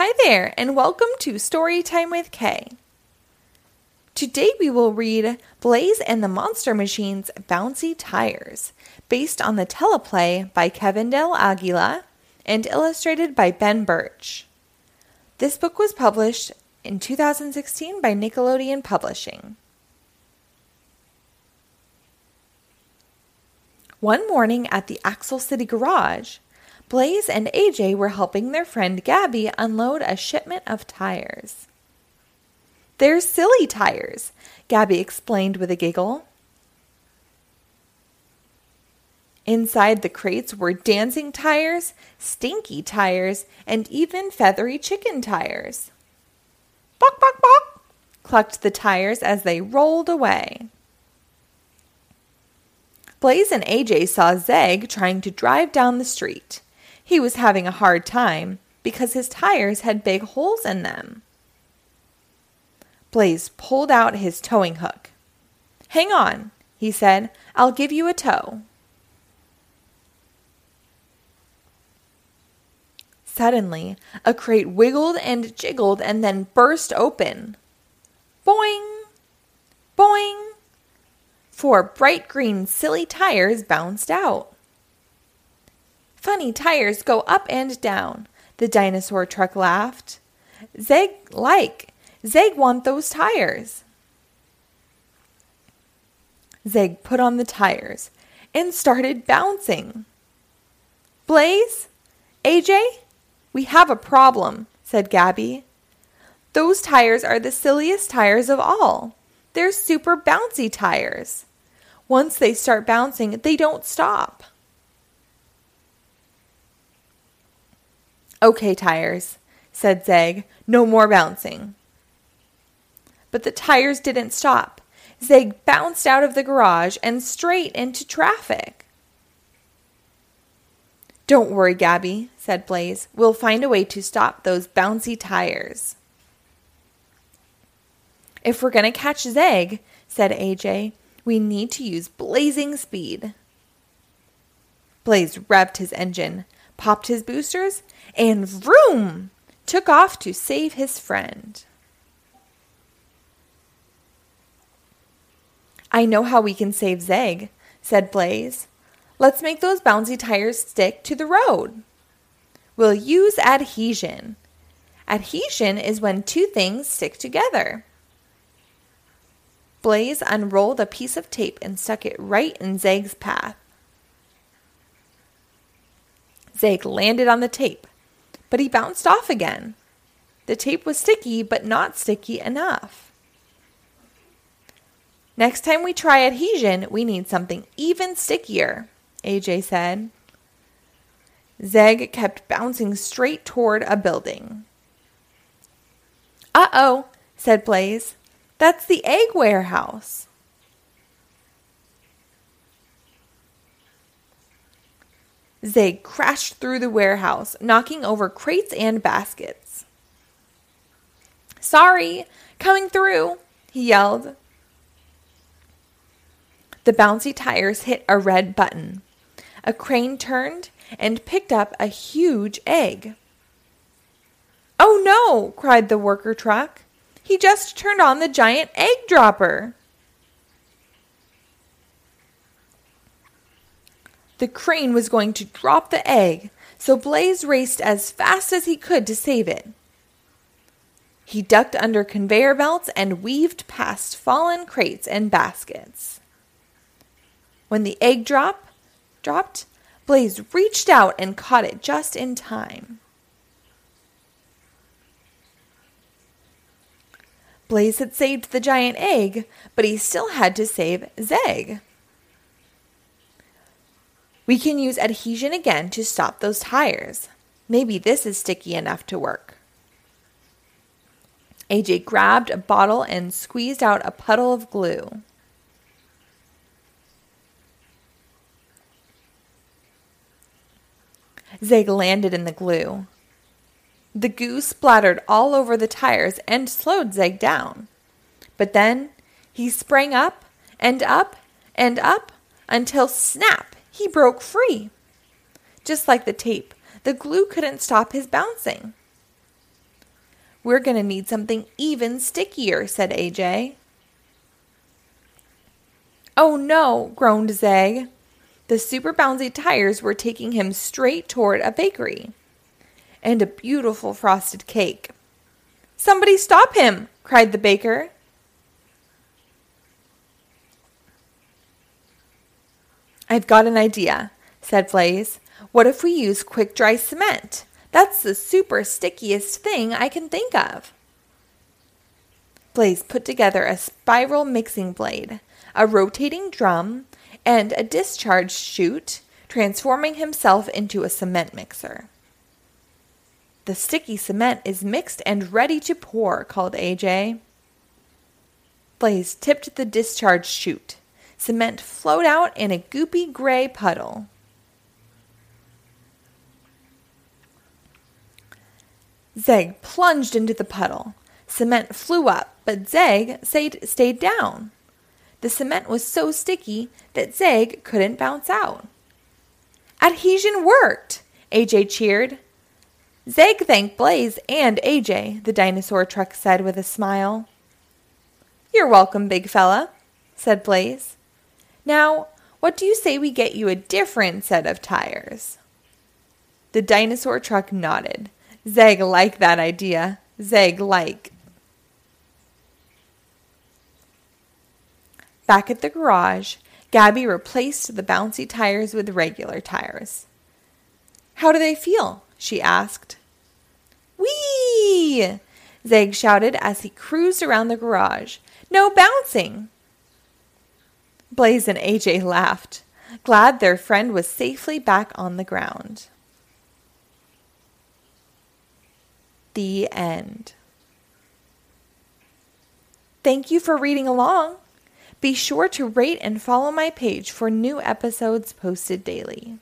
Hi there, and welcome to Storytime with K. Today we will read Blaze and the Monster Machines Bouncy Tires, based on the teleplay by Kevin Del Aguila and illustrated by Ben Birch. This book was published in 2016 by Nickelodeon Publishing. One morning at the Axle City garage, Blaze and AJ were helping their friend Gabby unload a shipment of tires. They're silly tires, Gabby explained with a giggle. Inside the crates were dancing tires, stinky tires, and even feathery chicken tires. Bok, bok, bok, clucked the tires as they rolled away. Blaze and AJ saw Zeg trying to drive down the street. He was having a hard time because his tires had big holes in them. Blaze pulled out his towing hook. Hang on, he said. I'll give you a tow. Suddenly, a crate wiggled and jiggled and then burst open. Boing! Boing! Four bright green silly tires bounced out. Funny tires go up and down, the dinosaur truck laughed. Zeg like, Zeg want those tires. Zeg put on the tires and started bouncing. Blaze, AJ, we have a problem, said Gabby. Those tires are the silliest tires of all. They're super bouncy tires. Once they start bouncing, they don't stop. Okay, tires, said Zeg. No more bouncing. But the tires didn't stop. Zeg bounced out of the garage and straight into traffic. Don't worry, Gabby, said Blaze. We'll find a way to stop those bouncy tires. If we're going to catch Zeg, said AJ, we need to use blazing speed. Blaze revved his engine, popped his boosters, and vroom! took off to save his friend. I know how we can save Zeg, said Blaze. Let's make those bouncy tires stick to the road. We'll use adhesion. Adhesion is when two things stick together. Blaze unrolled a piece of tape and stuck it right in Zeg's path. Zeg landed on the tape, but he bounced off again. The tape was sticky, but not sticky enough. Next time we try adhesion, we need something even stickier, AJ said. Zeg kept bouncing straight toward a building. Uh oh, said Blaze. That's the egg warehouse. Zeg crashed through the warehouse, knocking over crates and baskets. Sorry, coming through, he yelled. The bouncy tires hit a red button. A crane turned and picked up a huge egg. Oh no! cried the worker truck. He just turned on the giant egg dropper. The crane was going to drop the egg, so Blaze raced as fast as he could to save it. He ducked under conveyor belts and weaved past fallen crates and baskets. When the egg drop dropped, Blaze reached out and caught it just in time. Blaze had saved the giant egg, but he still had to save Zeg. We can use adhesion again to stop those tires. Maybe this is sticky enough to work. AJ grabbed a bottle and squeezed out a puddle of glue. Zeg landed in the glue. The goo splattered all over the tires and slowed Zeg down. But then he sprang up and up and up until snap! He broke free. Just like the tape, the glue couldn't stop his bouncing. We're going to need something even stickier, said AJ. Oh no, groaned Zeg. The super bouncy tires were taking him straight toward a bakery and a beautiful frosted cake. Somebody stop him! cried the baker. I've got an idea, said Blaze. What if we use quick dry cement? That's the super stickiest thing I can think of. Blaze put together a spiral mixing blade, a rotating drum, and a discharge chute, transforming himself into a cement mixer. The sticky cement is mixed and ready to pour, called AJ. Blaze tipped the discharge chute. Cement flowed out in a goopy gray puddle. Zeg plunged into the puddle. Cement flew up, but Zeg stayed, down. The cement was so sticky that Zeg couldn't bounce out. Adhesion worked! AJ cheered. Zeg thanked Blaze and AJ, the dinosaur truck said with a smile. You're welcome, big fella, said Blaze. Now, what do you say we get you a different set of tires? The dinosaur truck nodded. Zeg liked that idea. Zeg like. Back at the garage, Gabby replaced the bouncy tires with regular tires. How do they feel? she asked. Whee! Zeg shouted as he cruised around the garage. No bouncing! Blaze and AJ laughed, glad their friend was safely back on the ground. The end. Thank you for reading along. Be sure to rate and follow my page for new episodes posted daily.